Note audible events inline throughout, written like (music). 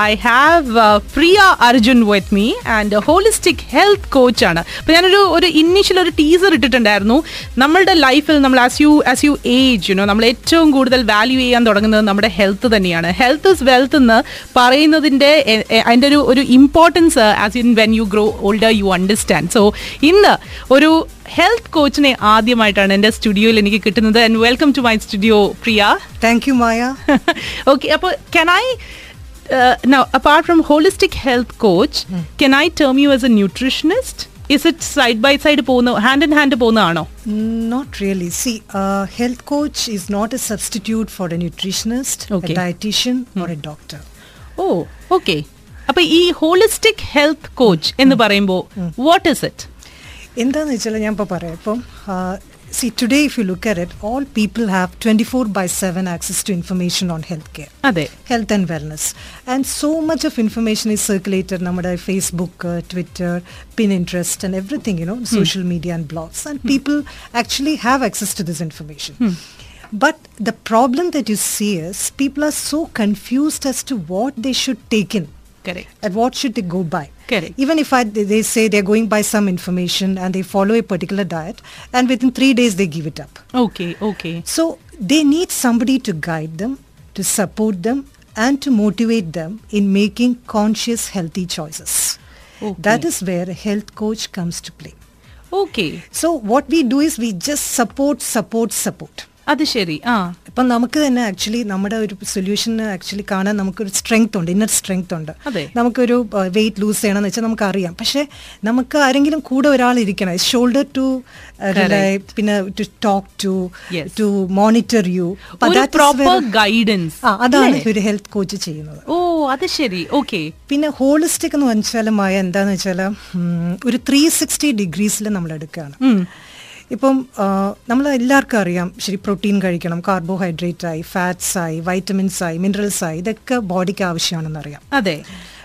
I have Priya Arjun with me and holistic health കോച്ചാണ് അപ്പൊ അപ്പോൾ ഞാനൊരു ഒരു ഇനീഷ്യൽ ഒരു ടീസർ ഇട്ടിട്ടുണ്ടായിരുന്നു. നമ്മളുടെ ലൈഫിൽ നമ്മൾ as you as you age you know നമ്മൾ ഏറ്റവും കൂടുതൽ വാല്യൂ ചെയ്യാൻ തുടങ്ങുന്നത് നമ്മുടെ ഹെൽത്ത് തന്നെയാണ്. ഹെൽത്ത് ഇസ് വെൽത്ത് എന്ന് പറയുന്നതിന്റെ അതിന്റെ ഒരു ഒരു importance as in when you grow older you understand so ഇന്ന് ഒരു ഹെൽത്ത് കോച്ചിനെ ആദ്യമായിട്ടാണ് എന്റെ സ്റ്റുഡിയോയിൽ എനിക്ക് കിട്ടുന്നത്. And welcome to my studio Priya thank you Maya okay അപ്പോൾ can i uh, now apart from holistic health coach can i term you as a nutritionist is it side by side പോകുന്ന hand in hand പോകുന്നതാണോ Not really. See, a health coach is not a substitute for a nutritionist, Okay. a dietitian, or a doctor. Oh okay അപ്പൊ ഈ holistic health coach എന്ന് പറയുമ്പോൾ what is it എന്താന്ന് വെച്ചാൽ ഞാൻ ഇപ്പോൾ പറയാം ഇപ്പം C today if you look at it all people have twenty four by seven access to information on health care അതെ health and wellness. And so much of information is circulated നമ്മുടെ Facebook, uh, Twitter, Pinterest and everything, you know, social media and blogs. And people actually have access to this information. But the problem that you see is people are so confused as to what they should take in correct and what should they go by. Correct. Even if I, they say they're going by some information and they follow a particular diet and within three days they give it up. Okay, okay. So they need somebody to guide them, to support them and to motivate them in making conscious healthy choices. Okay. That is where a health coach comes to play. Okay. So what we do is we just support, support, support. അത് ശരി ആ. ഇപ്പം നമുക്ക് തന്നെ actually നമ്മുടെ ഒരു solution actually കാണാൻ നമുക്കൊരു സ്ട്രെങ്ത് ഉണ്ട് ഇന്നർ സ്ട്രെങ്ത് ഉണ്ട്. നമുക്കൊരു വെയിറ്റ് ലൂസ് ചെയ്യണമെന്ന് വെച്ചാൽ നമുക്ക് അറിയാം പക്ഷേ നമുക്ക് ആരെങ്കിലും കൂടെ ഒരാൾ ഇരിക്കണം ഷോൾഡർ ടു പിന്നെ to talk to to monitor you proper guidance അതാണ് ഒരു ഹെൽത്ത് കോച്ച് ചെയ്യുന്നത്. ഓ അത് ശരി ഓക്കെ. പിന്നെ ഹോളിസ്റ്റിക് എന്ന് വെച്ചാൽ മായ എന്താന്ന് വെച്ചാൽ ഒരു ത്രീ സിക്സ്റ്റി ഡിഗ്രീസിൽ നമ്മൾ എടുക്കുകയാണ് ഇപ്പം നമ്മൾ എല്ലാവർക്കും അറിയാം ശരി പ്രോട്ടീൻ കഴിക്കണം കാർബോഹൈഡ്രേറ്റ് ആയി ഫാറ്റ്സ് ആയി വൈറ്റമിൻസ് ആയി മിനറൽസ് ആയി ഇതൊക്കെ ബോഡിക്ക് ആവശ്യമാണെന്ന് അറിയാം. അതെ.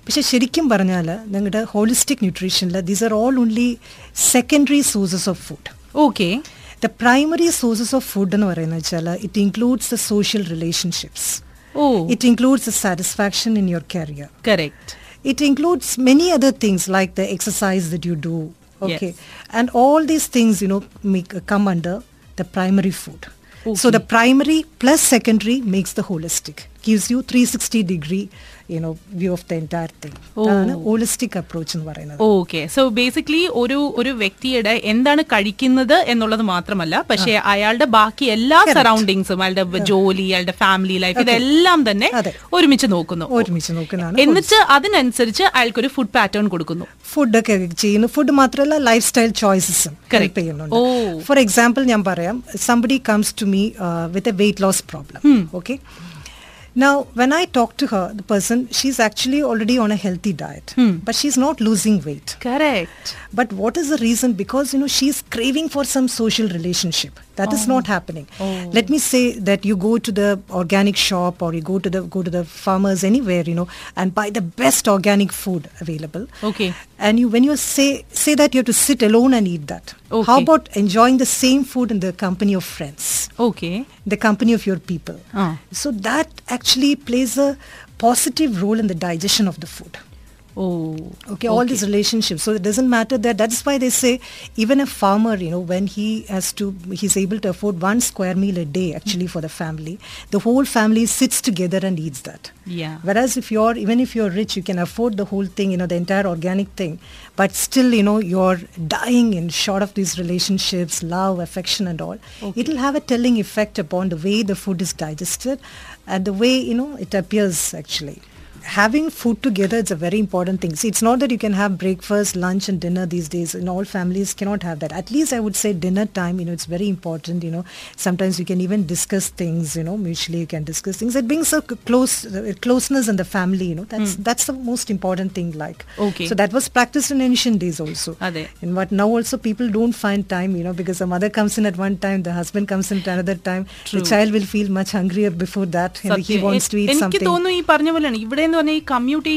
പക്ഷെ ശരിക്കും പറഞ്ഞാൽ നിങ്ങളുടെ holistic ന്യൂട്രീഷനിൽ these are all only secondary sources of food okay the primary sources of food എന്ന് പറയുന്നത് വെച്ചാൽ it includes the social relationships oh. It includes the satisfaction in your career correct it includes many other things like the exercise that you do okay. Yes. and all these things you know make, come under the primary food. So the primary plus secondary makes the holistic gives you 360 degree you know view of the entire thing. Oh. അതാണ് holistic approach എന്ന് പറയുന്നത്. Okay so basically ഒരു ഒരു വ്യക്തിയുടെ എന്താണ് കഴിക്കുന്നത് എന്നുള്ളത് മാത്രമല്ല പക്ഷേ അയാളുടെ ബാക്കി എല്ലാ സറൗണ്ടിങ്സും അയാളുടെ ജോലി അയാളുടെ ഫാമിലി ലൈഫ് ഇതെല്ലാം തന്നെ. ഒരുമിച്ച് നോക്കുന്നു. ഒരുമിച്ച് നോക്കുന്നതാണ് എന്നിട്ട് അതിനനുസരിച്ച് അയാൾക്കൊരു ഫുഡ് പാറ്റേൺ കൊടുക്കുന്നു. ഫുഡ് ഒക്കെ ചെയ്യുന്നു. ഫുഡ് മാത്രമല്ല ലൈഫ് സ്റ്റൈൽ ചോയ്സസും Correct. ഹെൽപ്പ് ചെയ്യുന്നുണ്ട്. Oh. ഫോർ എക്സാമ്പിൾ ഞാൻ പറയാം somebody comes to me with a weight loss problem okay Now, when I talk to her, the person, she's actually already on a healthy diet, hmm. but she's not losing weight. Correct. But what is the reason? Because, you know, she's craving for some social relationship. That oh. is not oh. happening. Oh. Let me say that you go to the organic shop or you go to the go to the farmers anywhere, you know, and buy the best organic food available. Okay. And you when you say say that you have to sit alone and eat that. Okay. How about enjoying the same food in the company of friends? Okay. The company of your people. Ah. So that actually plays a positive role in the digestion of the food. Oh Okay, all these relationships. So it doesn't matter that. That's why they say even a farmer, you know, when he has to, he's able to afford one square meal a day actually mm. for the family. The whole family sits together and eats that. Yeah. Whereas if you're, even if you're rich, you can afford the whole thing, you know, the entire organic thing. But still, you know, you're dying in short of these relationships, love, affection and all. It'll have a telling effect upon the way the food is digested and the way, you know, it appears actually having food together is a very important thing. See, it's not that you can have breakfast, lunch and dinner these days. And all families cannot have that. At least I would say dinner time, you know, it's very important, you know. Sometimes you can even discuss things, you know, mutually you can discuss things. It brings a close, uh, closeness in the family, you know. That's mm. that's the most important thing like. Okay. So that was practiced in ancient days also. And what now also people don't find time, you know, because the mother comes in at one time, the husband comes in at another time. True. The child will feel much hungrier before that. and he wants to eat something. എന്ന് പറഞ്ഞാൽ ഈ commute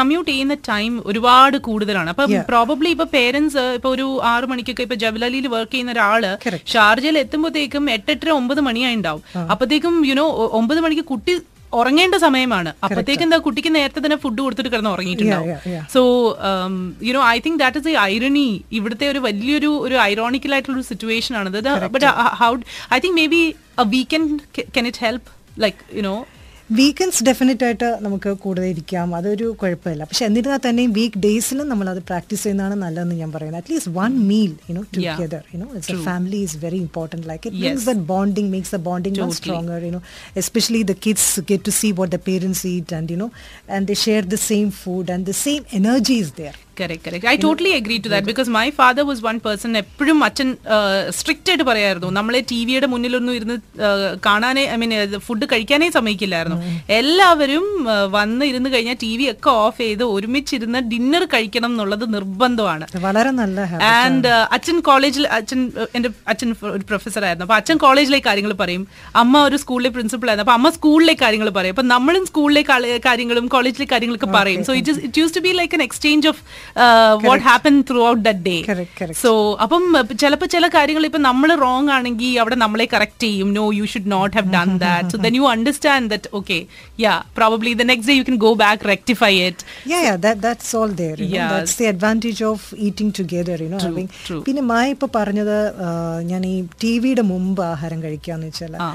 commute ചെയ്യുന്ന time ഒരുപാട് കൂടുതലാണ്. അപ്പൊ. Probably ഇപ്പൊ parents ഇപ്പൊ ഒരു ആറു മണിക്കൊക്കെ ഇപ്പൊ ജവലാലിയിൽ വർക്ക് ചെയ്യുന്ന ഒരാൾ. ഷാർജയിൽ എത്തുമ്പോഴത്തേക്കും എട്ടെട്ടര ഒമ്പത് മണിയായി ഉണ്ടാവും അപ്പത്തേക്കും യുനോ ഒമ്പത് മണിക്ക് കുട്ടി ഉറങ്ങേണ്ട സമയമാണ്. അപ്പത്തേക്ക് എന്താ കുട്ടിക്ക് നേരത്തെ തന്നെ ഫുഡ് കൊടുത്തിട്ട് കിടന്ന് ഉറങ്ങിയിട്ടുണ്ടാവും. So you know so you know I think that is the irony ഇവിടുത്തെ ഒരു വലിയൊരു ഒരു ഐറോണിക്കൽ ആയിട്ടുള്ള ഒരു സിറ്റുവേഷൻ ആണ് but how I think maybe a weekend can it help like you know weekends definite ആയിട്ട് നമുക്ക് കൂടുതൽ ഇരിക്കാം അതൊരു കുഴപ്പമില്ല പക്ഷെ എന്നിരുന്നാൽ തന്നെയും വീക്ക് ഡേയ്സിലും നമ്മൾ അത് പ്രാക്ടീസ് ചെയ്യുന്നതാണ് നല്ലതെന്ന് ഞാൻ പറയുന്നത് at least one meal you know Yeah. Together you know it's a family is very important like it Yes. Makes the bonding makes the bonding more Totally. stronger you know especially the kids get to see what the parents eat and you know and they share the same food and the correct correct I totally agree to that because my father was one person എപ്പോഴും അച്ഛൻ strict ആയിട്ട് പറയായിരുന്നു നമ്മളെ T വിയുടെ മുന്നിലൊന്നും ഇരുന്ന് കാണാനേ I mean food കഴിക്കാനേ സമ്മതിക്കില്ലായിരുന്നു. എല്ലാവരും വന്ന് ഇരുന്ന് കഴിഞ്ഞാൽ ടി വി ഒക്കെ ഓഫ് ചെയ്ത് ഒരുമിച്ചിരുന്ന് ഡിന്നർ കഴിക്കണം എന്നുള്ളത് നിർബന്ധമാണ്. വളരെ നല്ല. ആൻഡ് അച്ഛൻ കോളേജിൽ അച്ഛൻ എന്റെ അച്ഛൻ ഒരു പ്രൊഫസർ ആയിരുന്നു. അപ്പൊ അച്ഛൻ കോളേജിലെ കാര്യങ്ങൾ പറയും. അമ്മ ഒരു സ്കൂളിലെ പ്രിൻസിപ്പൾ ആയിരുന്നു. അപ്പൊ അമ്മ സ്കൂളിലെ കാര്യങ്ങൾ പറയും. അപ്പൊ നമ്മളും സ്കൂളിലെ കള- കാര്യങ്ങളും കോളേജിലെ കാര്യങ്ങളൊക്കെ പറയും. So it it use to be like an exchange of what happen throughout that day Correct, correct. So അപ്പം ചിലപ്പോൾ ചില കാര്യങ്ങൾ ഇപ്പം നമ്മൾ റോങ് ആണെങ്കിൽ അവിടെ നമ്മളെ കറക്റ്റ് ചെയ്യും no you should not have done that so then you understand that okay yeah probably the next day you can go back rectify it Yeah, yeah, that that's all there. You know? Yeah. That's the advantage of eating together. You know, True, having. true. പിന്നെ മായ ഇപ്പൊ പറഞ്ഞത് ആ, ഞാൻ ഈ T വിയുടെ മുമ്പ് ആഹാരം കഴിക്കാന്ന് വെച്ചാൽ ആ.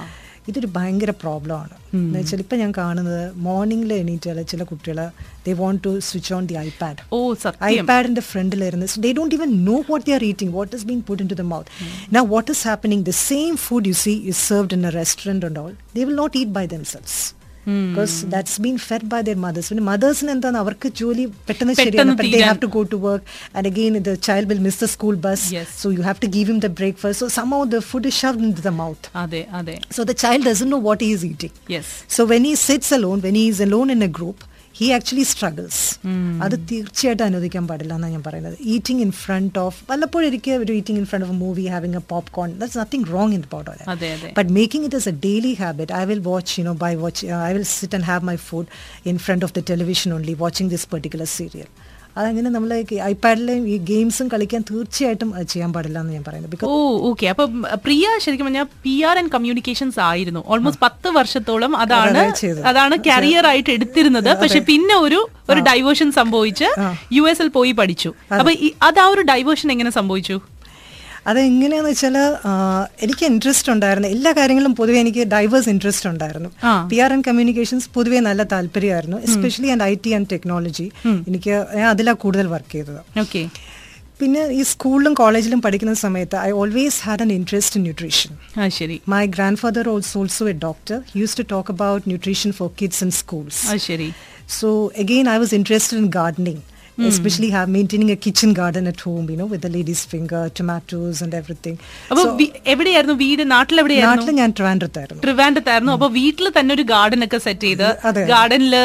ഇതൊരു ഭയങ്കര പ്രോബ്ലമാണ് എന്ന് വെച്ചാൽ ഇപ്പൊ ഞാൻ കാണുന്നത് മോർണിംഗിൽ എണീറ്റാൽ ചില കുട്ടികൾ they want to switch on the iPad oh സത്യം. ഐപാഡിന്റെ ഫ്രണ്ടിലിരുന്ന് so they don't even know what the are eating what is been put into the mouth now what is happening the same food you see is served in a restaurant all they will not eat by themselves because that's been fed by their mothers പിന്നെ മദേഴ്സിന് എന്താണ് അവർക്ക് ജോലി പെട്ടെന്ന് ശരിയാണ് പെട്ടെന്ന് ദേ തീരാൻ. Have to go to work and again the child will miss the school bus Yes. So you have to give him the breakfast so some of the food is shoved in to the mouth അതെ അതെ So the child doesn't know what he is eating. Yes So when he sits alone, when he is alone in a group, he actually struggles. അത് തീർച്ചയായിട്ടും അനുവദിക്കാൻ പാടില്ല എന്നാണ് ഞാൻ പറയുന്നത് eating in front of വല്ലപ്പോഴും എനിക്ക് ഒരു eating in front of movie having a popcorn that's nothing wrong in about അതെ, അതെ. But making it as a daily habit I will watch you know by watch I will sit and have my food in front of the television only watching this particular serial അതങ്ങനെ നമ്മൾ ഐപാഡിലെയും ഈ ഗെയിംസും കളിക്കാൻ തീർച്ചയായിട്ടും ചെയ്യാൻ പാടില്ല എന്ന് ഞാൻ പറയുന്നത്. Because oh okay. അപ്പൊ പ്രിയ ശരിക്കും പറഞ്ഞാൽ പി ആർ ആൻഡ് കമ്മ്യൂണിക്കേഷൻസ് ആയിരുന്നു. ഓൾമോസ്റ്റ് പത്ത് വർഷത്തോളം അതാണ് അതാണ് കരിയർ ആയിട്ട് എടുത്തിരുന്നത്. പക്ഷെ പിന്നെ ഒരു ഒരു ഡൈവേർഷൻ സംഭവിച്ച് യു എസിൽ പോയി പഠിച്ചു. അപ്പൊ അത് ആ ഒരു ഡൈവേർഷൻ എങ്ങനെ സംഭവിച്ചു? അതെങ്ങനെയാന്ന് വെച്ചാൽ എനിക്ക് ഇൻട്രസ്റ്റ് ഉണ്ടായിരുന്നു. എല്ലാ കാര്യങ്ങളും പൊതുവെ എനിക്ക് ഡൈവേഴ്സ് ഇൻട്രസ്റ്റ് ഉണ്ടായിരുന്നു. പി ആർ ആൻഡ് കമ്മ്യൂണിക്കേഷൻസ് പൊതുവെ നല്ല താല്പര്യമായിരുന്നു. Especially and I T and technology എനിക്ക് ഞാൻ അതിലാണ് കൂടുതൽ വർക്ക് ചെയ്തത്. ഓക്കെ പിന്നെ ഈ സ്കൂളിലും കോളേജിലും പഠിക്കുന്ന സമയത്ത് I always had an interest in nutrition ശരി. My grandfather also also a doctor use to talk about nutrition for kids in schools ശരി. So again I was interested in in gardening, especially have maintaining a kitchen garden at home, you know, with the lady's finger, tomatoes and everything. അപ്പോൾ എവിടെയായിരുന്നു? വീട് നാട്ടിൽ എവിടെയായിരുന്നു നാട്ടിൽ ഞാൻ ട്രിവാൻഡ്രത്തായിരുന്നു. ട്രിവാൻഡ്രത്തായിരുന്നു. അപ്പോൾ വീട്ടിൽ തന്നെ ഒരു ഗാർഡൻ ഒക്കെ സെറ്റ് ചെയ്ത് ഗാർഡനിൽ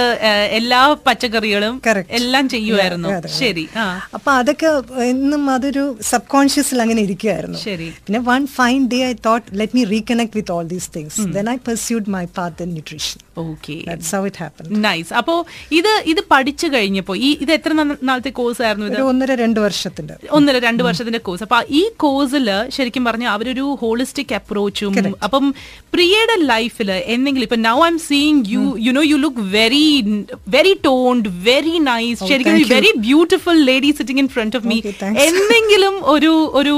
എല്ലാ പച്ചക്കറികളും എല്ലാം ചെയ്യുമായിരുന്നു. ശരി. അപ്പൊ അതൊക്കെ എന്നും അതൊരു സബ് കോൺഷ്യസിൽ അങ്ങനെ ഇരിക്കുകയായിരുന്നു ശരി. പിന്നെ one fine day I thought let me reconnect with all these things then I pursued my path in nutrition okay nice അപ്പോ ഇത് ഇത് പഠിച്ചു കഴിഞ്ഞപ്പോ ഈ ഇത് എത്ര നാളത്തെ കോഴ്സ് ആയിരുന്നു ഇത്? ഒന്നര രണ്ട് വർഷത്തിന്റെ. ഒന്നര രണ്ട് വർഷത്തിന്റെ കോഴ്സ് അപ്പൊ ഈ കോഴ്സിൽ ശരിക്കും പറഞ്ഞ അവരൊരു ഹോളിസ്റ്റിക് അപ്രോച്ചും അപ്പം പ്രിയയുടെ ലൈഫിൽ എന്തെങ്കിലും ഇപ്പൊ now I am seeing you you know you look very very toned very nice ശരിക്കും very beautiful lady sitting in front of me എന്തെങ്കിലും ഒരു ഒരു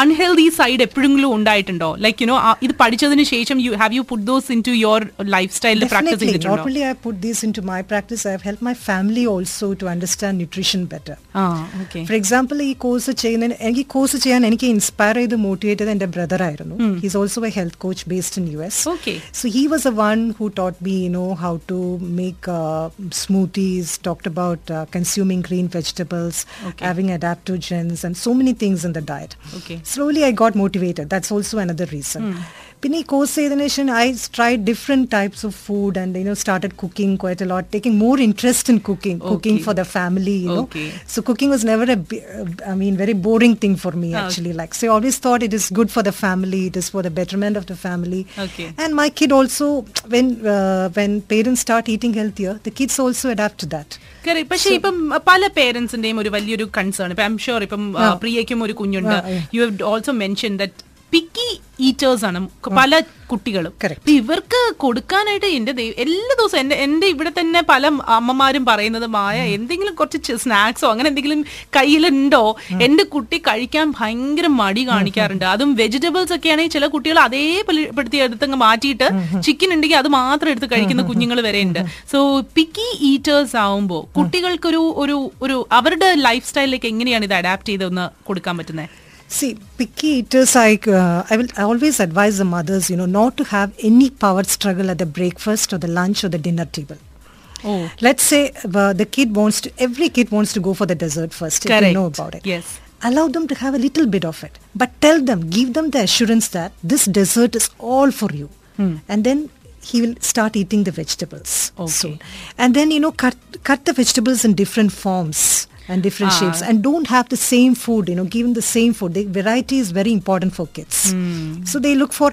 അൺഹെൽതി സൈഡ് എപ്പോഴെങ്കിലും ഉണ്ടായിട്ടുണ്ടോ ലൈക്ക് യുനോ ഇത് പഠിച്ചതിന് ശേഷം you have you put those into your life സ്റ്റൈലിൽ പ്രാക്ടീസ് Definitely. Not ചെയ്തിട്ടുണ്ടോ only I put this into my practice, I've helped my family also to understand nutrition better. ആ okay for example ഈ course ചെയ്യുന്നതിന് എനിക്ക് course ചെയ്യാൻ എനിക്ക് inspire ചെയ്ത് motivate ചെയ്ത് എന്റെ ബ്രദർ ആയിരുന്നു he's also a health coach based in U S Okay. So he was the one who taught me, you know, how to make uh, smoothies, talked about uh, consuming green vegetables, Okay. having adaptogens, and so many things in the diet. Okay. Slowly I got motivated. That's also another reason. Hmm. പിന്നെ ഈ course ചെയ്തതിനു ശേഷം I try different types of food and you know started cooking quite lot taking more interest in cooking cooking Okay. Four the family you no Okay. So cooking was never a, bi- uh, I mean, very boring thing for me Ah, actually. Like, so I always thought it is good for the family. It is for the betterment of the family. Okay. And my kid also, when uh, when parents start eating healthier, the kids also adapt to that. Correct. പക്ഷേ ഇപ്പം പല പേരൻസിന്റെയും ഒരു വലിയൊരു concern ഇപ്പം ഐം sure ഇപ്പം ആ, പ്രിയയ്ക്കും ഒരു കുഞ്ഞുണ്ട് ആ, yeah. U have also mention that picky eaters ആണ്. പല കുട്ടികളും. അപ്പൊ ഇവർക്ക് കൊടുക്കാനായിട്ട് എന്റെ ദൈവം എല്ലാ ദിവസവും എന്റെ എന്റെ ഇവിടെ തന്നെ പല അമ്മമാരും പറയുന്നത് മായ എന്തെങ്കിലും കുറച്ച് സ്നാക്സോ അങ്ങനെ എന്തെങ്കിലും കയ്യിലുണ്ടോ? എന്റെ കുട്ടി കഴിക്കാൻ ഭയങ്കര മടി കാണിക്കാറുണ്ട്. അതും വെജിറ്റബിൾസ് ഒക്കെ ആണെങ്കിൽ ചില കുട്ടികൾ അതേ എടുത്ത് എടുത്തങ്ങ് മാറ്റിയിട്ട് ചിക്കൻ ഉണ്ടെങ്കിൽ അത് മാത്രം എടുത്ത് കഴിക്കുന്ന കുഞ്ഞുങ്ങൾ വരെ ഉണ്ട്. സോ പിക്കി ഈറ്റേഴ്സ് ആവുമ്പോൾ കുട്ടികൾക്കൊരു ഒരു ഒരു അവരുടെ ലൈഫ് സ്റ്റൈലിലേക്ക് എങ്ങനെയാണ് ഇത് അഡാപ്റ്റ് ചെയ്തൊന്ന് കൊടുക്കാൻ പറ്റുന്നത്? See, picky eaters, I, uh, I will I always advise the mothers, you know, not to have any power struggle at the breakfast or the lunch or the dinner table. Oh. Let's say uh, the kid wants to, every kid wants to go for the dessert first, if Correct. you know about it. Yes. Allow them to have a little bit of it, but tell them, give them the assurance that this dessert is all for you. And then he will start eating the vegetables Okay. soon. And then, you know, cut, cut the vegetables in different forms and different Ah. shapes and don't have the same food you know give them the same food. The variety is very important for kids. So they look for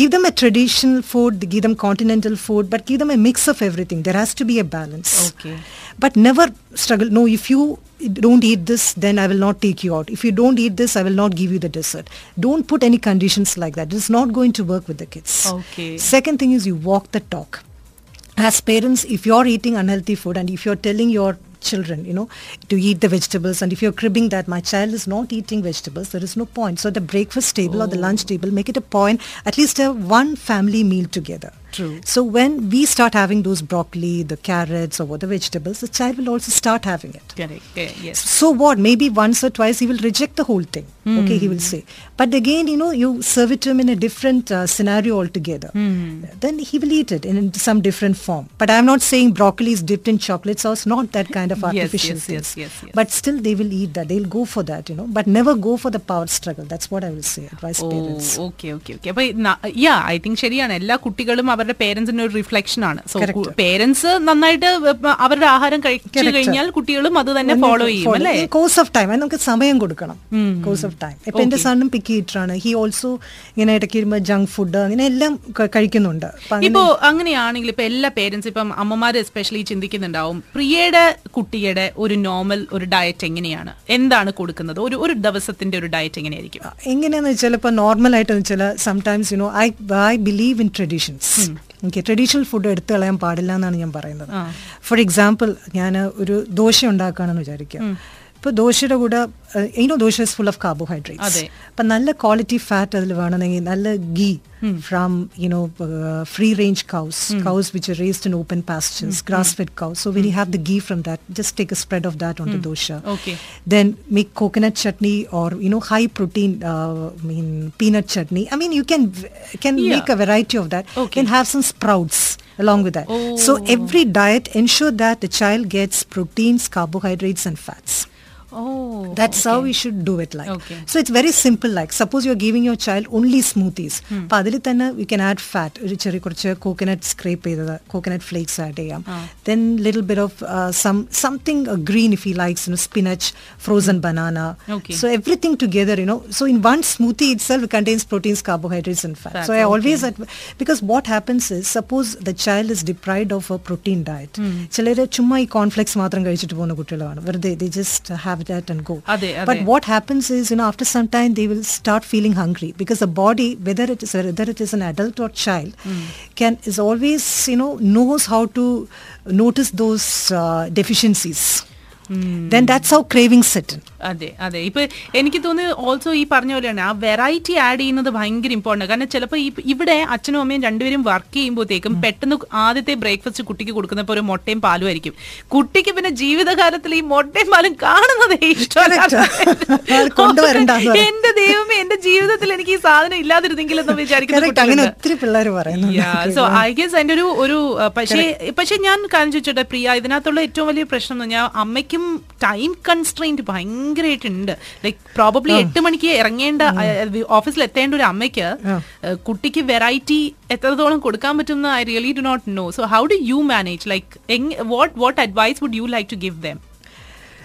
give them a traditional food give them continental food but give them a mix of everything. There has to be a balance. Okay. but never struggle no if you don't eat this then i will not take you out. If you don't eat this i will not give you the dessert. Don't put any conditions like that. It's not going to work with the kids. Okay. second thing is you walk the talk. As parents if you're eating unhealthy food and if you're telling your children you know to eat the vegetables. And if you're cribbing that my child is not eating vegetables there is no point. So the breakfast table or the lunch oh. table make it a point at least have one family meal together True. so when we start having those broccoli the carrots or what the vegetables the child will also start having it Correct. Yeah, yes. so what maybe once or twice he will reject the whole thing okay he will say but again you know you serve it to him in a different uh, scenario altogether then he will eat it in some different form but i'm not saying broccoli is dipped in chocolate sauce not that kind of Yes, (laughs) artificial yes, things yes, yes, yes. but still they will eat that they'll go for that you know but never go for the power struggle that's what i will say advise parents okay okay okay അപ്പൊ യാ I think ശരിയാണ് എല്ലാ കുട്ടികളും അവരുടെ പേരൻസിന്റെ ഒരു reflection ആണ് so. Parents നന്നായിട്ട് അവരുടെ ആഹാരം കഴിച്ചു. കഴിഞ്ഞാൽ കുട്ടികളും അത് തന്നെ ഫോളോ ചെയ്യും അല്ലേ? കോഴ്സ് ഓഫ് ടൈം നമുക്ക് സമയം കൊടുക്കണം. കോഴ്സ് ഓഫ് ടൈം ഇപ്പൊ എന്റെ സണ്ണും പിക്ക് ഈറ്ററാണ് ഹി ഓൾസോ ഇങ്ങനെ ഇടയ്ക്ക് വരുമ്പോ ജങ്ക് ഫുഡ് അങ്ങനെ എല്ലാം കഴിക്കുന്നുണ്ട്. ഇപ്പോ അങ്ങനെയാണെങ്കിൽ ഇപ്പൊ എല്ലാ പേരൻസ് ഇപ്പം അമ്മമാര് എസ്പെഷ്യലി ചിന്തിക്കുന്നുണ്ടാവും പ്രിയയുടെ കുട്ടിയുടെ ഒരു നോർമൽ ഒരു ഡയറ്റ് എങ്ങനെയാണ്? എന്താണ് കൊടുക്കുന്നത്? ഒരു ഒരു ദിവസത്തിന്റെ ഒരു ഡയറ്റ് എങ്ങനെയായിരിക്കും? എങ്ങനെയാന്ന് വെച്ചാൽ ഇപ്പൊ നോർമൽ ആയിട്ട് വെച്ചാൽ sometimes you know I I believe in traditions okay traditional food എടുത്തു കളയാൻ പാടില്ല എന്നാണ് ഞാൻ പറയുന്നത്. ഫോർ എക്സാമ്പിൾ ഞാൻ ഒരു ദോശ ഉണ്ടാക്കുകയാണെന്ന് വിചാരിക്കുക. ഇപ്പൊ ദോശയുടെ കൂടെ ഇനോ dosa is full of carbohydrates അതെ. അപ്പൊ നല്ല ക്വാളിറ്റി ഫാറ്റ് അതിൽ വേണമെങ്കിൽ നല്ല ghee from you know free range cows cows which raised in open pastors grass fed cows so when you have the ghee from that just take a spread of that on the dosa Okay. then make coconut chutney or you know high protein uh, I mean peanut chutney i mean you can can Yeah. make a variety of that Okay. then have some sprouts along with that so Oh. every diet ensure that the child gets proteins carbohydrates and fats oh that's how we should do it like Okay. so it's very simple like suppose you're giving your child only smoothies അപ്പൊ അതിൽ തന്നെ we can add fat ഒരു ചെറിയ കുറച്ച് coconut scrape ചെയ്തത് coconut flakes add ചെയ്യാം then little bit of uh, some something uh, green if he likes you know spinach frozen banana Okay. so everything together you know so in one smoothie itself it contains proteins carbohydrates and fat Fats, so i okay. always adv- because what happens is suppose the child is deprived of a protein diet ചിലര് ചുമ്മാ ഈ cornflakes മാത്രം കഴിച്ചിട്ട് പോകുന്ന കുട്ടികളാണ് വെറുതെ they just have that and go. But what happens is, you know, after some time they will start feeling hungry because the body, whether it is whether it is an adult or child, mm. can is always you know knows how to notice those uh, deficiencies. Then that's how craving set അതെ അതെ. ഇപ്പൊ എനിക്ക് തോന്നുന്നു also ഈ പറഞ്ഞ പോലെയാണ് ആ variety add ചെയ്യുന്നത് ഭയങ്കര ഇമ്പോർട്ടന്റ് കാരണം ചിലപ്പോൾ ഈ ഇവിടെ അച്ഛനും അമ്മയും രണ്ടുപേരും വർക്ക് ചെയ്യുമ്പോഴത്തേക്കും പെട്ടെന്ന് ആദ്യത്തെ ബ്രേക്ക്ഫാസ്റ്റ് കുട്ടിക്ക് കൊടുക്കുന്ന ഒരു മുട്ടയും പാലും ആയിരിക്കും. കുട്ടിക്ക് പിന്നെ ജീവിതകാലത്തിൽ ഈ മുട്ടയും പാലും കാണുന്നത് ഇഷ്ടമല്ല. എന്റെ ദൈവമേ എന്റെ ജീവിതത്തിൽ എനിക്ക് ഈ സാധനം ഇല്ലാതിരുന്നെങ്കിൽ എന്ന് വിചാരിക്കുന്ന Correct. അങ്ങനെ കുട്ടികളുണ്ട്. ഒത്തിരി പിള്ളേർ പറയുന്നുണ്ട്. സോ ഐ ഗസ് എന്റെ ഒരു ഒരു പക്ഷേ പക്ഷെ ഞാൻ കാര്യം ചോദിച്ചോട്ടെ പ്രിയ ഇതിനകത്തുള്ള ഏറ്റവും വലിയ പ്രശ്നം എന്ന് പറഞ്ഞാൽ അമ്മയ്ക്കും ടൈം കൺസ്ട്രെയിന്റ് ഭയങ്കരമായിട്ടുണ്ട് ലൈക് പ്രോബബ്ലി എട്ട് മണിക്ക് ഇറങ്ങേണ്ട ഓഫീസിൽ എത്തേണ്ട ഒരു അമ്മയ്ക്ക് കുട്ടിക്ക് വെറൈറ്റി എത്രത്തോളം കൊടുക്കാൻ പറ്റുന്ന I really do not know so how do you manage like what what advice would you like to give them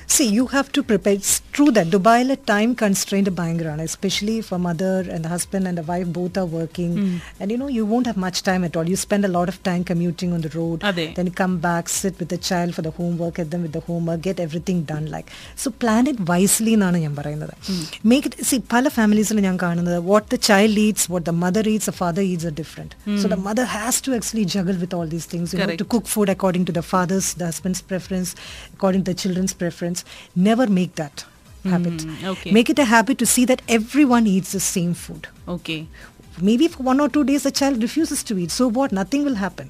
See, you have to prepare true that ദുബായിലെ ടൈം കൺസ്ട്രെയിൻറ്റ് ഭയങ്കരമാണ് especially for mother and husband and wife both are working and you know you want have much time at all you spend a lot of time commuting on the road അതെ. then come back, sit with the child for the homework, get them with the homework, get everything done like. So plan it wisely എന്നാണ് ഞാൻ പറയുന്നത് make it C പല ഫാമിലീസിൽ ഞാൻ കാണുന്നത് what the child Eats what the mother Eats A father Eats A different so the mother has to actually ജഗൽ with all these things you Correct. To cook food according to the fathers the husbands preference according to the children's preference never make that habit okay. make it a habit to see that everyone eats the same food okay maybe for one or two days the child refuses to eat so what nothing will happen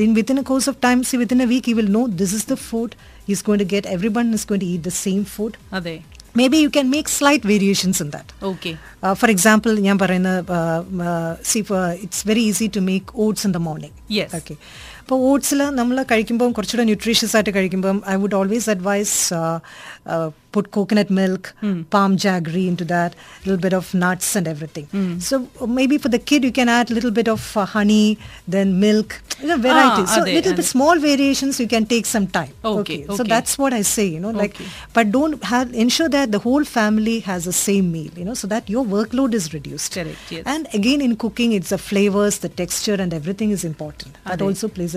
then within a course of time see within a week he will know this is the food he's going to get everyone is going to eat the same food അതെ maybe you can make slight variations in that okay uh, for example ഞാൻ പറയുന്ന uh, uh, see for, it's very easy to make oats in the morning Yes. okay അപ്പോൾ ഓട്സിൽ നമ്മൾ കഴിക്കുമ്പോൾ കുറച്ചുകൂടെ nutritious ആയിട്ട് കഴിക്കുമ്പം I would always advise put coconut milk palm jaggery into that little bit of nuts and everything so maybe for the kid you can add little bit of honey then milk variety so അതെ, little അതെ. Bit small variations you can take some time Okay, so okay. that's what i say you know like Okay. but don't have ensure that the whole family has the same meal you know so that your workload is reduced Correct, yes. and again in cooking it's the flavors the texture and everything is important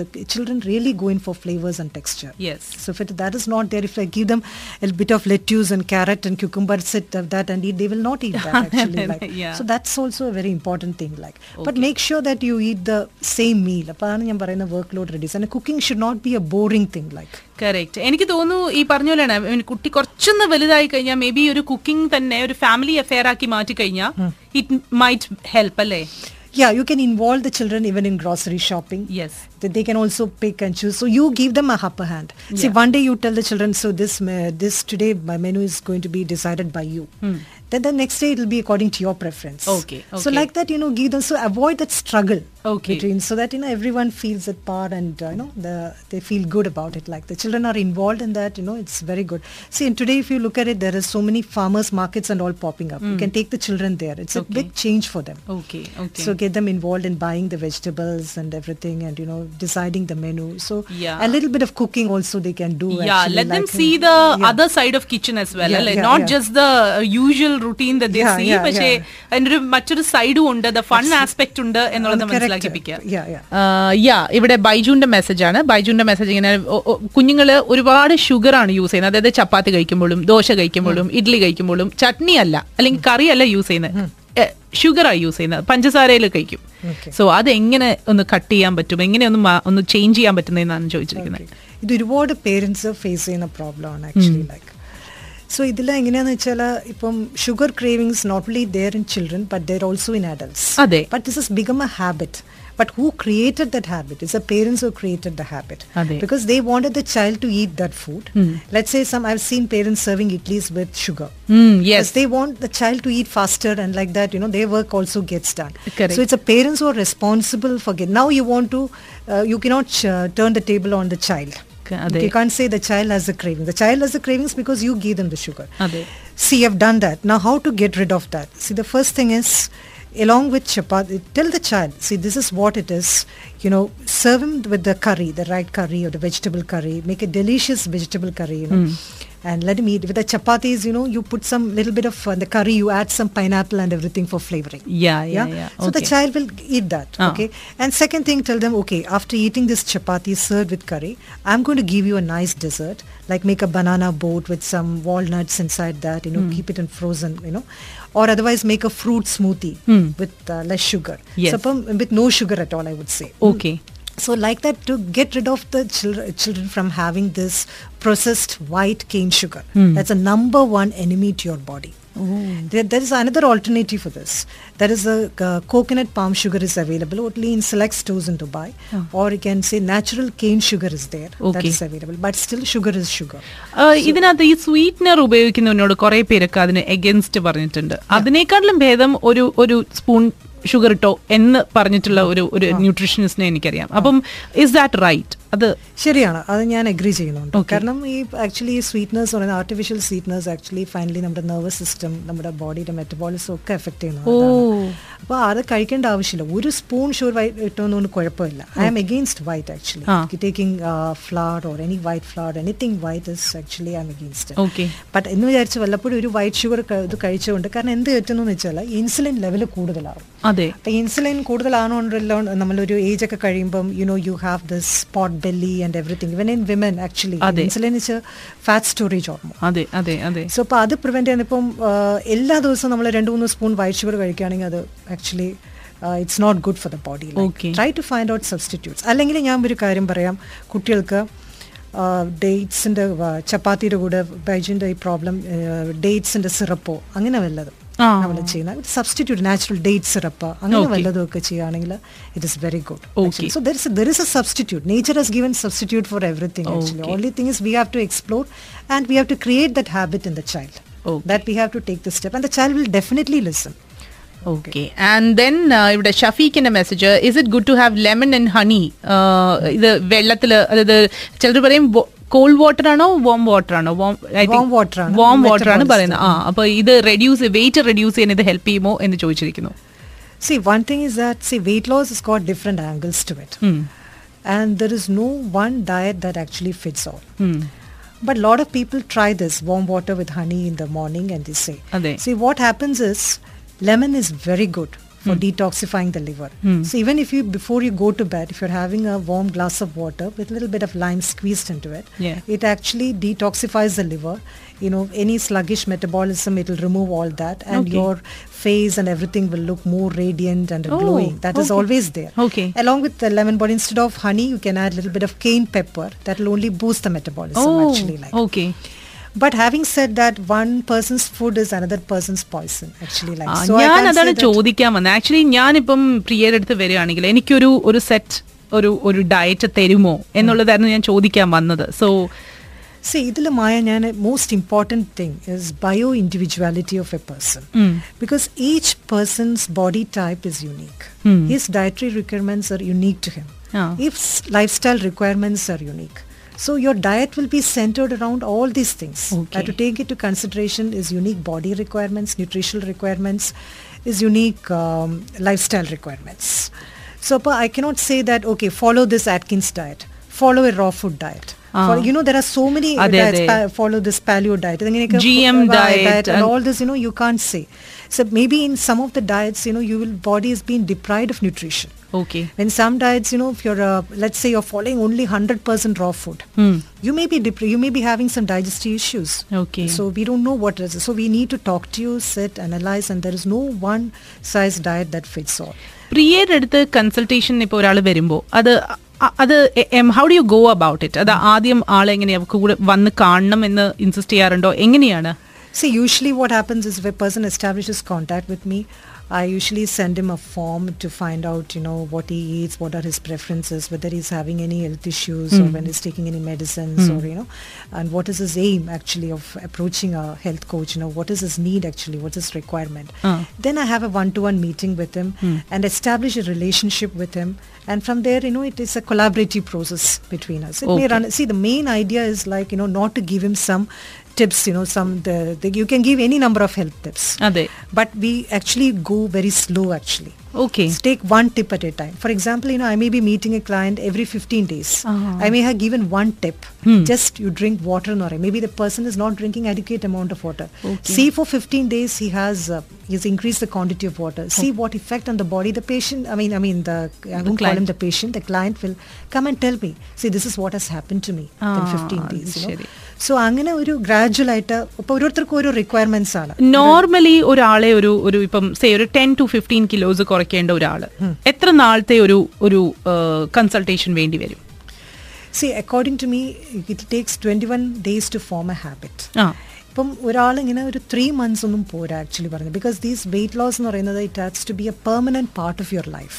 that Ade. also plays a children really go in for flavors and texture Yes. so if it, that is not there if i give them a bit of lettuce and carrot and cucumber sit of that and eat they will not eat that (laughs) actually like Yeah. so that's also a very important thing like but Okay. make sure that you eat the same meal അപ്പോഴാണ് ഞാൻ പറയുന്ന work load reduce and cooking should not be a boring thing like correct എനിക്ക് തോന്നുന്നു ഈ പറഞ്ഞ പോലെയാണ് I mean, കുട്ടി കുറച്ചൊന്ന് വലുതായി കഴിഞ്ഞാൽ മേ ബി ഒരു കുക്കിംഗ് തന്നെ ഒരു ഫാമിലി അഫെയർ ആക്കി മാറ്റി കഴിഞ്ഞാൽ ഇറ്റ് മൈറ്റ് ഹെൽപ്പ് അല്ലേ Yeah, you can involve the children even in grocery shopping. Yes. that they can also pick and choose. So you give them a upper hand. Yeah. See, one day you tell the children, so this uh, this today my menu is going to be decided by you. Hmm. Then the next day it will be according to your preference. Okay, okay. So like that, you know, give them so avoid that struggle okay. between so that you know everyone feels at par and uh, you know the they feel good about it. Like the children are involved in that, you know, it's very good. See, and today if you look at it, there are so many farmers markets and all popping up. Mm. You hmm. can take the children there. It's okay. a big change for them. Okay, okay. So get them involved in buying the vegetables and everything, and you know deciding the menu. So Yeah. a little bit of cooking also they can do. Yeah, actually, let them like, see uh, the yeah. other side of kitchen as well. Yeah, അല്ലേ yeah, not yeah. Just the usual routine the they Yeah, see yeah, പക്ഷേ yeah. അതിന്റെ ഒരു മറ്റൊരു സൈഡും ഉണ്ട് the fun aspect ഉണ്ട് എന്നുള്ളത്. മനസ്സിലാക്കിപ്പിക്കുക Yeah, yeah. യാ ഇവിടെ ബൈജുന്റെ മെസ്സേജ് ആണ് ബൈജുന്റെ മെസ്സേജ് ഇങ്ങനെ കുഞ്ഞുങ്ങൾ ഒരുപാട് ഷുഗർ ആണ് യൂസ് ചെയ്യുന്നത് അതായത് ചപ്പാത്തി കഴിക്കുമ്പോഴും ദോശ കഴിക്കുമ്പോഴും ഇഡ്ഡലി കഴിക്കുമ്പോഴും ചട്നി അല്ല അല്ലെങ്കിൽ കറി അല്ല യൂസ് ചെയ്യുന്നത് ഷുഗറാണ് യൂസ് ചെയ്യുന്നത്. പഞ്ചസാരയിൽ കഴിക്കും. സോ അതെങ്ങനെ ഒന്ന് കട്ട് ചെയ്യാൻ പറ്റും? എങ്ങനെ ഒന്ന് ഒന്ന് ചേഞ്ച് ചെയ്യാൻ പറ്റുന്നതെന്നാണ് ചോദിച്ചിരിക്കുന്നത്. ഇത് ഒരുപാട് പേരൻസ് ഫേസ് ചെയ്യുന്ന പ്രോബ്ലമാണ് ആക്ച്വലി ലൈക്ക് സോ ഇതിൽ എങ്ങനെയാന്ന് വെച്ചാൽ ഇപ്പം sugar cravings not only there in children but there also in adults അതെ. But this is become a habit But who created that habit? It's the parents who created the habit. Ade. Because they wanted the child to eat that food. Hmm. Let's say some, I've seen parents serving idlis with sugar. Mm, yes. they want the child to eat faster and like that, you know, their work also gets done. Correct. So it's the parents who are responsible for getting. Now you want to, uh, you cannot uh, turn the table on the child. Ade. You can't say the child has the craving. The child has the cravings because you gave them the sugar. Ade. See, I've done that. Now how to get rid of that? See, the first thing is along with chapati, tell the child, see, this is what it is. You know, serve him with the curry, the right curry or the vegetable curry. Make a delicious vegetable curry, you know. Hmm and let him eat. With the chapatis, you know, you put some little bit of uh, the curry, you add some pineapple and everything for flavoring. Yeah, yeah, yeah. yeah. So okay. the child will eat that. Oh. Okay. And second thing, tell them, okay, after eating this chapati served with curry, I'm going to give you a nice dessert, like make a banana boat with some walnuts inside that, you know, mm. keep it in frozen, you know or otherwise make a fruit smoothie mm. with uh, less sugar. Yes. So, with no sugar at all, I would say. Hmm. Okay. So like that to get rid of the children, children from having this processed white cane sugar. That's a number one enemy to your body. There, there is another alternative for this. There is a uh, coconut palm sugar is available only in select stores in Dubai, or you can say natural cane sugar is there. That is available, but still sugar is sugar. ഇതിനകത്ത് ഈ sweetener ഉപയോഗിക്കുന്നതിനോട് കുറെ പേരൊക്കെ അതിന് against പറഞ്ഞിട്ടുണ്ട് അതിനേക്കാളും ഭേദം ഒരു ഒരു സ്പൂൺ ഷുഗർ ഇട്ടോ എന്ന് പറഞ്ഞിട്ടുള്ള ഒരു ഒരു ന്യൂട്രീഷനിസ്റ്റിനെ എനിക്കറിയാം. അപ്പം ഇസ് ദാറ്റ് റൈറ്റ് അത് ശരിയാണ്. അത് ഞാൻ അഗ്രി ചെയ്യുന്നുണ്ട്. കാരണം ഈ ആക്ച്വലി ഈ സ്വീറ്റ്നസ് പറയുന്ന ആർട്ടിഫിഷ്യൽ സ്വീറ്റ്നസ് ആക്ച്വലി ഫൈനലി നമ്മുടെ നെർവസ് സിസ്റ്റം നമ്മുടെ ബോഡിയുടെ മെറ്റബോളിസം ഒക്കെ എഫക്ട് ചെയ്യുന്നു അപ്പൊ അപ്പോൾ അത് കഴിക്കേണ്ട ആവശ്യമില്ല. ഒരു സ്പൂൺ ഷുഗർ വൈറ്റ് ഇട്ടുകൊണ്ട് കുഴപ്പമില്ല. I am. Against white actually ആ. Taking flour or any white flour anything white is actually I am against but എന്ന് വിചാരിച്ച് വല്ലപ്പോഴും ഒരു വൈറ്റ് ഷുഗർ ഇത് കഴിച്ചുകൊണ്ട് കാരണം എന്ത് പറ്റുന്നു വെച്ചാൽ ഇൻസുലിൻ ലെവൽ കൂടുതലാവും. അതെ. ഇൻസുലിൻ കൂടുതലാണോണ്ടല്ലോ നമ്മളൊരു ഏജ് ഒക്കെ കഴിയുമ്പം you know you have this spot belly and everything even in women actually. Insulin is fat storage hormone അതെ അതെ അതെ. സോ അപ്പോൾ അത് പ്രിവെന്റ് ചെയ്യുന്ന ഇപ്പം എല്ലാ ദിവസവും നമ്മൾ രണ്ട് മൂന്ന് സ്പൂൺ വൈറ്റ് ഷുഗർ കഴിക്കുകയാണെങ്കിൽ അത് actually it's not good for the body. Try to find out substitutes അല്ലെങ്കിൽ ഞാൻ ഒരു കാര്യം പറയാം. കുട്ടികൾക്ക് ഡേറ്റ്സിന്റെ ചപ്പാത്തിയുടെ കൂടെ ബൈജിന്റെ ഈ പ്രോബ്ലം ഡേറ്റ്സിന്റെ സിറപ്പോ അങ്ങനെ വല്ലതും. നമ്മൾ ചെയ്യുന്ന സബ്സ്റ്റിറ്റ്യൂട്ട് നാച്ചുറൽ ഡേറ്റ് സിറപ്പ് അങ്ങനെ. വല്ലതും ഒക്കെ ചെയ്യുകയാണെങ്കിൽ it is very good. So there is there is a substitute nature has given substitute for actually Okay. Only thing is we have to explore and we have to create that habit in the child that that we have to take the step and the child will definitely listen. Okay and then ഇവിടെ ഷഫീഖിന്റെ message is it good to have lemon and honey ഇത് വെള്ളത്തിൽ അതായത് ചിലർ പറയും called water ആണോ warm water ആണോ Warm water ആണ്. Warm water ആണ് Metabolism. പറയുന്നത് ആ അപ്പൊ ഇത് റെഡ്യൂസ് വെയിറ്റ് റെഡ്യൂസ് ചെയ്യാൻ ഇത് ഹെൽപ്പ് ചെയ്യുമോ എന്ന് ചോദിച്ചിരിക്കുന്നു see one thing is that see weight loss has got different angles to it ഉം. and there is no one diet that actually fits all ഉം. but a lot of people try this warm water with honey in the morning and they say അതെ. see what happens is lemon is very good for detoxifying the liver Hmm. so even if you before you go to bed if you're having a warm glass of water with a little bit of lime squeezed into it Yeah. it actually detoxifies the liver you know any sluggish metabolism it will remove all that and Okay. your face and everything will look more radiant and Oh, glowing that is okay. always there Okay. along with the lemon but instead of honey you can add a little bit of cayenne pepper that will only boost the metabolism Oh, actually like okay. but having said that one person's food is another person's poison actually like ആ, so I ഞാൻ can't അതാണ് say that- ചോദിക്കാൻ വന്നത് actually ഞാനിപ്പം പ്രിയയുടെ അടുത്ത് വരികയാണെങ്കിൽ എനിക്കൊരു ഒരു സെറ്റ് ഒരു ഒരു ഡയറ്റ് തരുമോ എന്നുള്ളതായിരുന്നു ഞാൻ ചോദിക്കാൻ വന്നത് സോ See, ഇതിൽ മായ ഞാൻ most important thing is bio individuality of a person because each person's body type is unique. Hmm. His dietary requirements are unique to him. Ah. His lifestyle requirements are unique. so your diet will be centered around all these things. Okay. Uh, to take into consideration is unique body requirements, nutritional requirements, is unique um, lifestyle requirements. So I cannot say that, okay, follow this Atkins diet, follow a raw food diet. Uh, For, you know, there are so many uh, diets, pa- follow this paleo diet, GM uh, diet, diet and, and all this, you know, you can't say. so maybe in some of the diets you know you will body is being deprived of nutrition okay in some diets you know if you're uh, let's say you're following only 100% raw food you may be depri- you may be having some digestive issues Okay. so we don't know what it is so we need to talk to you sit analyze and there is no one size diet that fits all പ്രിയയുടെ അടുത്ത് consultation ഇപ്പോൾ ഒരാൾ വരുമ്പോൾ അത് അ- അത് how do you go about it അത് ആദ്യം ആളെ എങ്ങനെയാ കൂടെ വന്ന് കാണണം എന്ന് ഇൻസിസ്റ്റ് ചെയ്യാറുണ്ടോ എങ്ങനെയാണ് See, usually what happens is if a person establishes contact with me, I usually send him a form to find out, you know, what he eats, what are his preferences, whether he's having any health issues or hmm. when he's taking any medicines hmm. or, you know, and what is his aim actually of approaching a health coach, you know, what is his need actually, what's his requirement. Ah. Then I have a one-to-one meeting with him hmm. and establish a relationship with him. And from there, you know, it is a collaborative process between us. It may run, see, the main idea is like, you know, not to give him some tips you know some the, the, you can give any number of health tips. Ade. but we actually go very slow actually. Okay. Take one tip at a time. For example you know i may be meeting a client every 15 days. Uh-huh. i may have given one tip. Hmm. just you drink water or maybe the person is not drinking adequate amount of water. Okay. see for 15 days he has uh, he's increased the quantity of water. See what effect on the body. The patient i mean i mean the i won't call him the patient. The client will come and tell me see this is what has happened to me in 15 days you know? So അങ്ങനെ ഒരു gradual ആയിട്ട് ഇപ്പൊ ഓരോരുത്തർക്കും ഓരോ requirements ആണ്. Normally ഒരാളെ ഒരു ഒരു ഇപ്പം സേ ഒരു ടെൻ ടു ഫിഫ്റ്റീൻ കിലോസ് കുറയ്ക്കേണ്ട ഒരാൾ എത്ര നാളത്തെ ഒരു ഒരു കൺസൾട്ടേഷൻ വേണ്ടി വരും? See according to me it takes twenty one days to form a habit ഇപ്പം ഒരാൾ ഇങ്ങനെ ഒരു ത്രീ മന്ത്സ് ഒന്നും പോരാ ആക്ച്വലി പറഞ്ഞു. ബിക്കോസ് ദീസ് വെയിറ്റ് ലോസ് എന്ന് പറയുന്നത് it has to be a permanent part of your life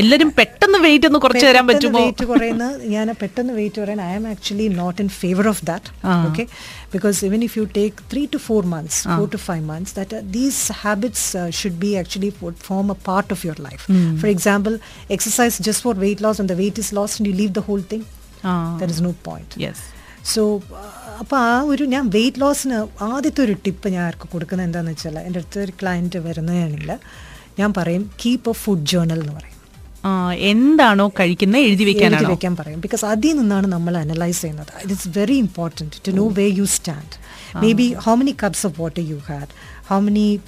എല്ലാവരും പെട്ടെന്ന് വെയിറ്റ് ഒന്ന് കുറച്ച് തരാൻ പറ്റുമോ? വെയിറ്റ് കുറയുന്ന ഞാൻ പെട്ടെന്ന് വെയിറ്റ് കുറയാൻ I am. Actually not in favour of that. Okay because even if you take three to four months four to five months that these habits should be actually form a part of your life for example exercise just for weight loss and the weight is loss and you leave the whole thing. There is no point yes so അപ്പോൾ ആ ഒരു ഞാൻ wait ലോസിന് ആദ്യത്തെ ഒരു tip ഞാൻ ആർക്ക് കൊടുക്കുന്നത് എന്താണെന്ന് വെച്ചാൽ എന്റെ അടുത്ത് ഒരു ക്ലയന്റ് വരുന്നതാണെങ്കിൽ ഞാൻ പറയും കീപ്പ് എ ഫുഡ് ജേർണൽ എന്ന് പറയും. എന്താണോ കഴിക്കുന്നത് എഴുതി എഴുതി വെക്കാനാണോ? വെക്കാൻ പറയും. ബിക്കോസ് അതിൽ നിന്നാണ് നമ്മൾ അനലൈസ് ചെയ്യുന്നത്. It is very important to know way you stand maybe how many cups of water you had how many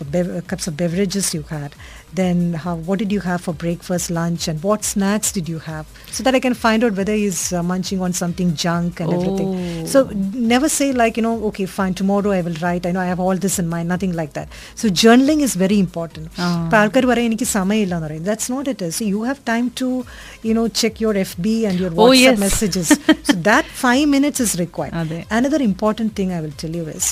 cups of beverages you had then how, what did you have for breakfast, lunch, and what snacks did you have, so that I can find out whether he's uh, munching on something junk and everything. So never say like you know, okay, fine, tomorrow I will write. I know I have all this in mind. Nothing like that. So journaling is very important. ഇപ്പൊ ആൾക്കാർ പറയും എനിക്ക് സമയമില്ല എന്ന് പറയും that's not it so you have time to you know check your F B and your Oh, WhatsApp yes. Messages so that five minutes is required അതെ. Another important thing I will tell you is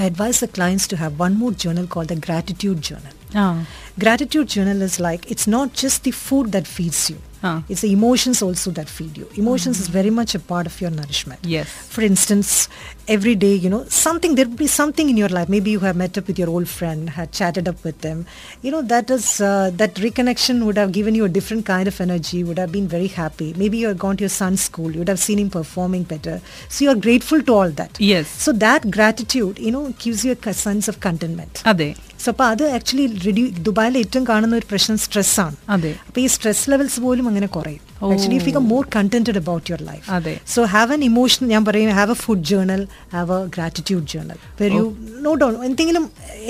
I advise the clients to have one more journal called the gratitude journal. Oh. Gratitude journal is like, it's not just the food that feeds you. Oh. It's the emotions also that feed you. Emotions mm-hmm. is very much a part of your nourishment. Yes. For instance, every day, you know, something, there will be something in your life. Maybe you have met up with your old friend, had chatted up with them. You know, that is, uh, that reconnection would have given you a different kind of energy, would have been very happy. Maybe you have gone to your son's school, you would have seen him performing better. So you are grateful to all that. Yes. So that gratitude, you know, gives you a sense of contentment. Are they? So അപ്പോൾ അത് actually റിഡ്യൂ ദുബായിൽ ഏറ്റവും കാണുന്ന ഒരു പ്രശ്നം സ്ട്രെസ്സാണ് അതെ അപ്പോൾ ഈ സ്ട്രെസ് ലെവൽസ് പോലും അങ്ങനെ കുറയും. Actually if you more contented about your life അതെ. സോ ഹാവ് എൻ ഇമോഷൻ ഞാൻ പറയും have a food journal have a gratitude journal where you no down എന്തെങ്കിലും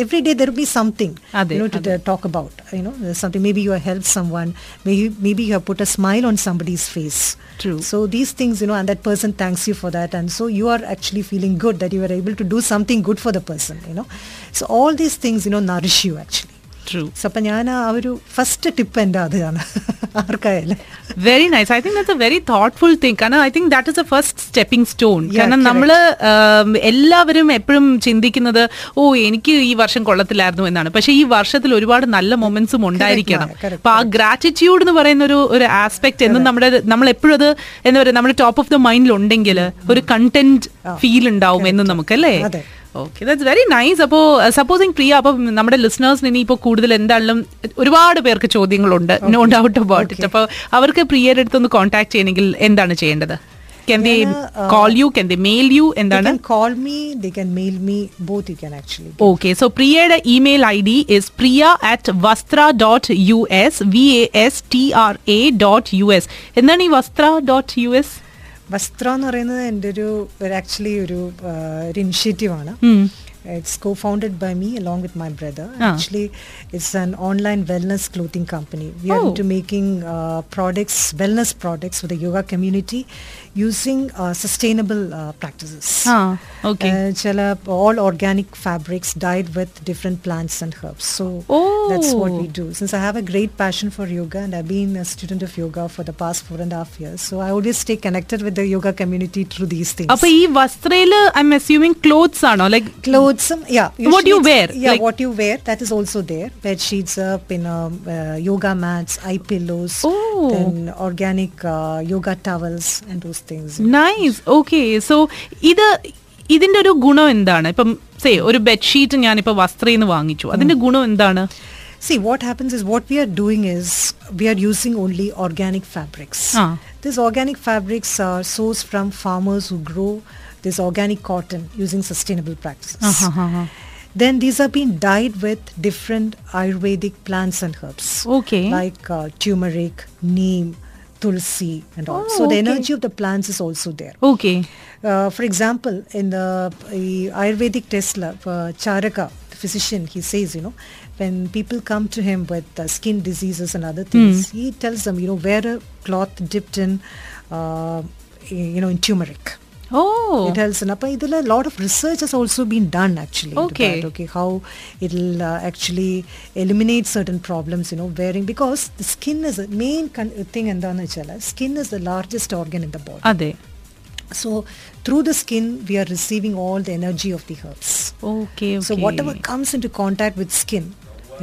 every day there be something അതെ, U know to talk about you know something maybe you help sum one may be you have puttu a smile on somebody's face True. So these things, you know, and that person thanks you for that, and so you are actually feeling good that you were able to do something good for the person, you know. So all these things, you know, nourish you actually. True അപ്പം ഞാൻ ആ ഒരു first tip എന്റെ അതാണ് ആർക്കായാലും. Very nice I think that's a very thoughtful thing കാരണം I think that is a first stepping stone കാരണം. നമ്മൾ എല്ലാവരും എപ്പോഴും ചിന്തിക്കുന്നത് ഓ എനിക്ക് ഈ വർഷം കൊള്ളത്തില്ലായിരുന്നു എന്നാണ്. പക്ഷെ ഈ വർഷത്തിൽ ഒരുപാട് നല്ല മൊമെന്റ്സും ഉണ്ടായിരിക്കണം. അപ്പൊ ആ ഗ്രാറ്റിറ്റ്യൂഡ് എന്ന് പറയുന്ന ഒരു ഒരു ആസ്പെക്ട് എന്നും നമ്മുടെ നമ്മൾ എപ്പോഴും അത് എന്താ പറയുക നമ്മുടെ ടോപ്പ് ഓഫ് ദ മൈൻഡിൽ ഉണ്ടെങ്കിൽ ഒരു കണ്ടന്റ് ഫീൽ ഉണ്ടാവും എന്നും നമുക്കല്ലേ? അതെ. ഓക്കെ ദാറ്റ്സ് വെരി നൈസ് അപ്പോൾ സപ്പോസിങ് പ്രിയ അപ്പോൾ നമ്മുടെ ലിസണേഴ്സിന് ഇനിയിപ്പോൾ കൂടുതൽ എന്താണെങ്കിലും ഒരുപാട് പേർക്ക് ചോദ്യങ്ങളുണ്ട്. നോ ഡൗട്ട് അബൌട്ട് ഇറ്റ് അപ്പോൾ അവർക്ക് പ്രിയയുടെ അടുത്തൊന്ന് കോൺടാക്ട് ചെയ്യണമെങ്കിൽ എന്താണ് ചെയ്യേണ്ടത്? Can they uh, call you? Can they mail you? എന്താണ്? they can call me they can mail me both you can actually okay so email id is എന്താണ് ഈ വസ്ത്ര ഡോട്ട് യു എസ് വസ്ത്ര എന്ന് പറയുന്നത് എൻ്റെ ഒരു ആക്ച്വലി ഒരു ആ, ഒരു ഇനിഷ്യേറ്റീവ് ആണ് It's co-founded by me along with my brother. Ah. Actually, it's an online wellness clothing company. We are Oh. into making uh, products, wellness products for the yoga community using uh, sustainable uh, practices. ആ okay Uh, chala, all organic fabrics dyed with different plants and herbs. So that's what we Oh. do. Since I have a great passion for yoga and I've been a student of yoga for the past four and a half years, so I always stay connected with the yoga community through these things. അപ്പൊ ഈ വസ്ത്രയില് I M assuming clothes ആണോ like Clothes, um, yeah. What you usually wear, it's- Yeah, like- what you wear, that is also there. Bed sheets up, in um, uh, yoga mats, eye pillows, Oh. then organic uh, yoga towels and those things. Nice okay so ഇത് ഇതിന്റെ ഒരു ഗുണം എന്താണ് ഇപ്പം say ഒരു bedsheet ഞാനിപ്പോ വസ്ത്രയിൽ നിന്ന് വാങ്ങിച്ചു അതിന്റെ ഗുണം എന്താണ് See, what happens is what we are doing is we are using only organic fabrics. Ah. These organic fabrics are sourced from farmers who grow this organic cotton using sustainable practices. Uh-huh. Then these are being dyed with different Ayurvedic plants and herbs. Okay. Like uh, turmeric, neem, tulsi and all. Oh, so the energy of the plants is also there. Okay. Uh, for example, in the Ayurvedic Tesla, uh, Charaka, the physician, he says, you know, when people come to him with uh, skin diseases and other hmm. things, mm. he tells them, you know, wear a cloth dipped in, uh, you know, in turmeric. Oh. It helps. And a lot of research has also been done actually. Okay. Okay. How it'll uh, actually eliminate certain problems, you know, wearing. Because the skin is the main thing. And skin is the largest organ in the body. Ade. So through the skin, we are receiving all the energy of the herbs. Okay, okay. So whatever comes into contact with skin,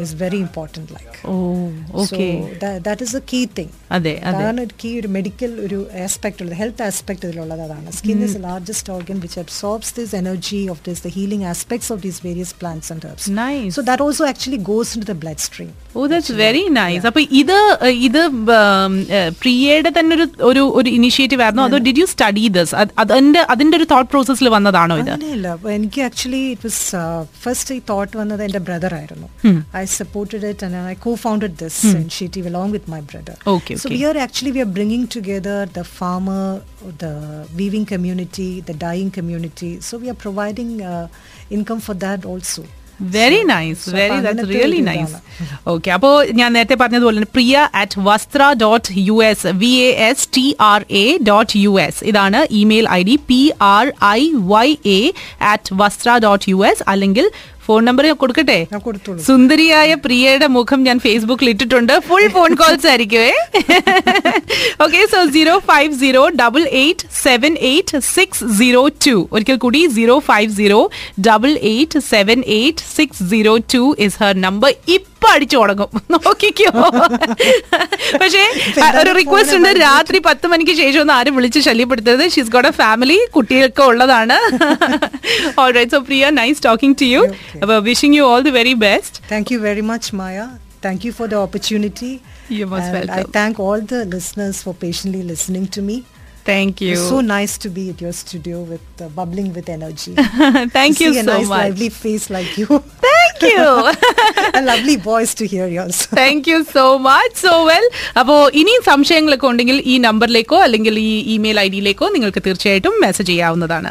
is very important like that okay a that, that is a key thing. അതെ അതെ. അതാണ് ഒരു key ഒരു medical ഒരു aspect ഉള്ളത് health aspect ഇതിലുള്ളത് അതാണ്. Skin is largest organ which absorbs this energy of this the healing aspects of these various plants and herbs so that also actually goes into the bloodstream oh that's very nice അപ്പൊ ഇത് ഇത് പ്രിയയുടെ തന്നെ ഒരു ഒരു ഒരു initiative ആയിരുന്നു. അതോ ഡിഡ് യു സ്റ്റഡി ദിസ് അതിന്റെ അതിന്റെ ഒരു തോട്ട് പ്രോസസ്സിൽ വന്നതാണോ ഇത്? എനിക്ക് ആക്ച്വലി ഇറ്റ് വാസ് ഫസ്റ്റ് ഈ തോട്ട് വന്നത് എന്റെ ബ്രദർ ആയിരുന്നു. I supported it and I co founded this initiative along with my brother Okay, so okay. we are actually we are bringing together the farmer the weaving community the dyeing community so we are providing uh, income for that also very So- nice so very അപ്പൊ that's അങ്ങനത്തെ really ഒരു nice ഇതാണ്. Okay അപ്പോൾ ഞാൻ നേരത്തെ പറഞ്ഞതുപോലെ തന്നെ Priya at Vastra dot U S V A S T R A dot U S ഇതാണ് email I D P R I Y A at Vastra dot U S അല്ലെങ്കിൽ ഫോൺ നമ്പർ കൊടുക്കട്ടെ. സുന്ദരിയായ പ്രിയയുടെ മുഖം ഞാൻ ഫേസ്ബുക്കിൽ ഇട്ടിട്ടുണ്ട്. Full phone calls ആയിരിക്കുമേ okay so zero five zero double eight seven eight six zero two ഒരിക്കൽ കൂടി zero five zero double eight seven eight six zero two is her number ഇപ്പൊ ഇപ്പൊ അടിച്ചു തുടങ്ങും (laughs) നോക്കിക്കോ. പക്ഷേ ഒരു റിക്വസ്റ്റ് ഉണ്ട്. രാത്രി പത്ത് മണിക്ക് ശേഷം ഒന്ന് ആരും വിളിച്ച് ശല്യപ്പെടുത്തരുത്. ഷീസ് ഗോഡ് എ ഫാമിലി കുട്ടികൾക്ക് ഉള്ളതാണ്. Alright so Priya nice talking to you അപ്പോൾ wishing you all the very best thank you very much Maya thank you for the opportunity I thank all the listeners for patiently listening to me patiently listening to me. Thank you It's so nice to be at your studio with uh, bubbling with energy. (laughs) Thank To U see a so nice, much lively face like you. Thank you (laughs) a lovely voice to hear yours. (laughs) Thank you so much so well അപ്പോ ഇനിയും സംശയങ്ങളൊക്കെ ഉണ്ടെങ്കിൽ ഈ നമ്പറിലേക്കോ അല്ലെങ്കിൽ ഈ email I ഡിയിലേക്കോ നിങ്ങൾക്ക് തീർച്ചയായിട്ടും message ചെയ്യാവുന്നതാണ്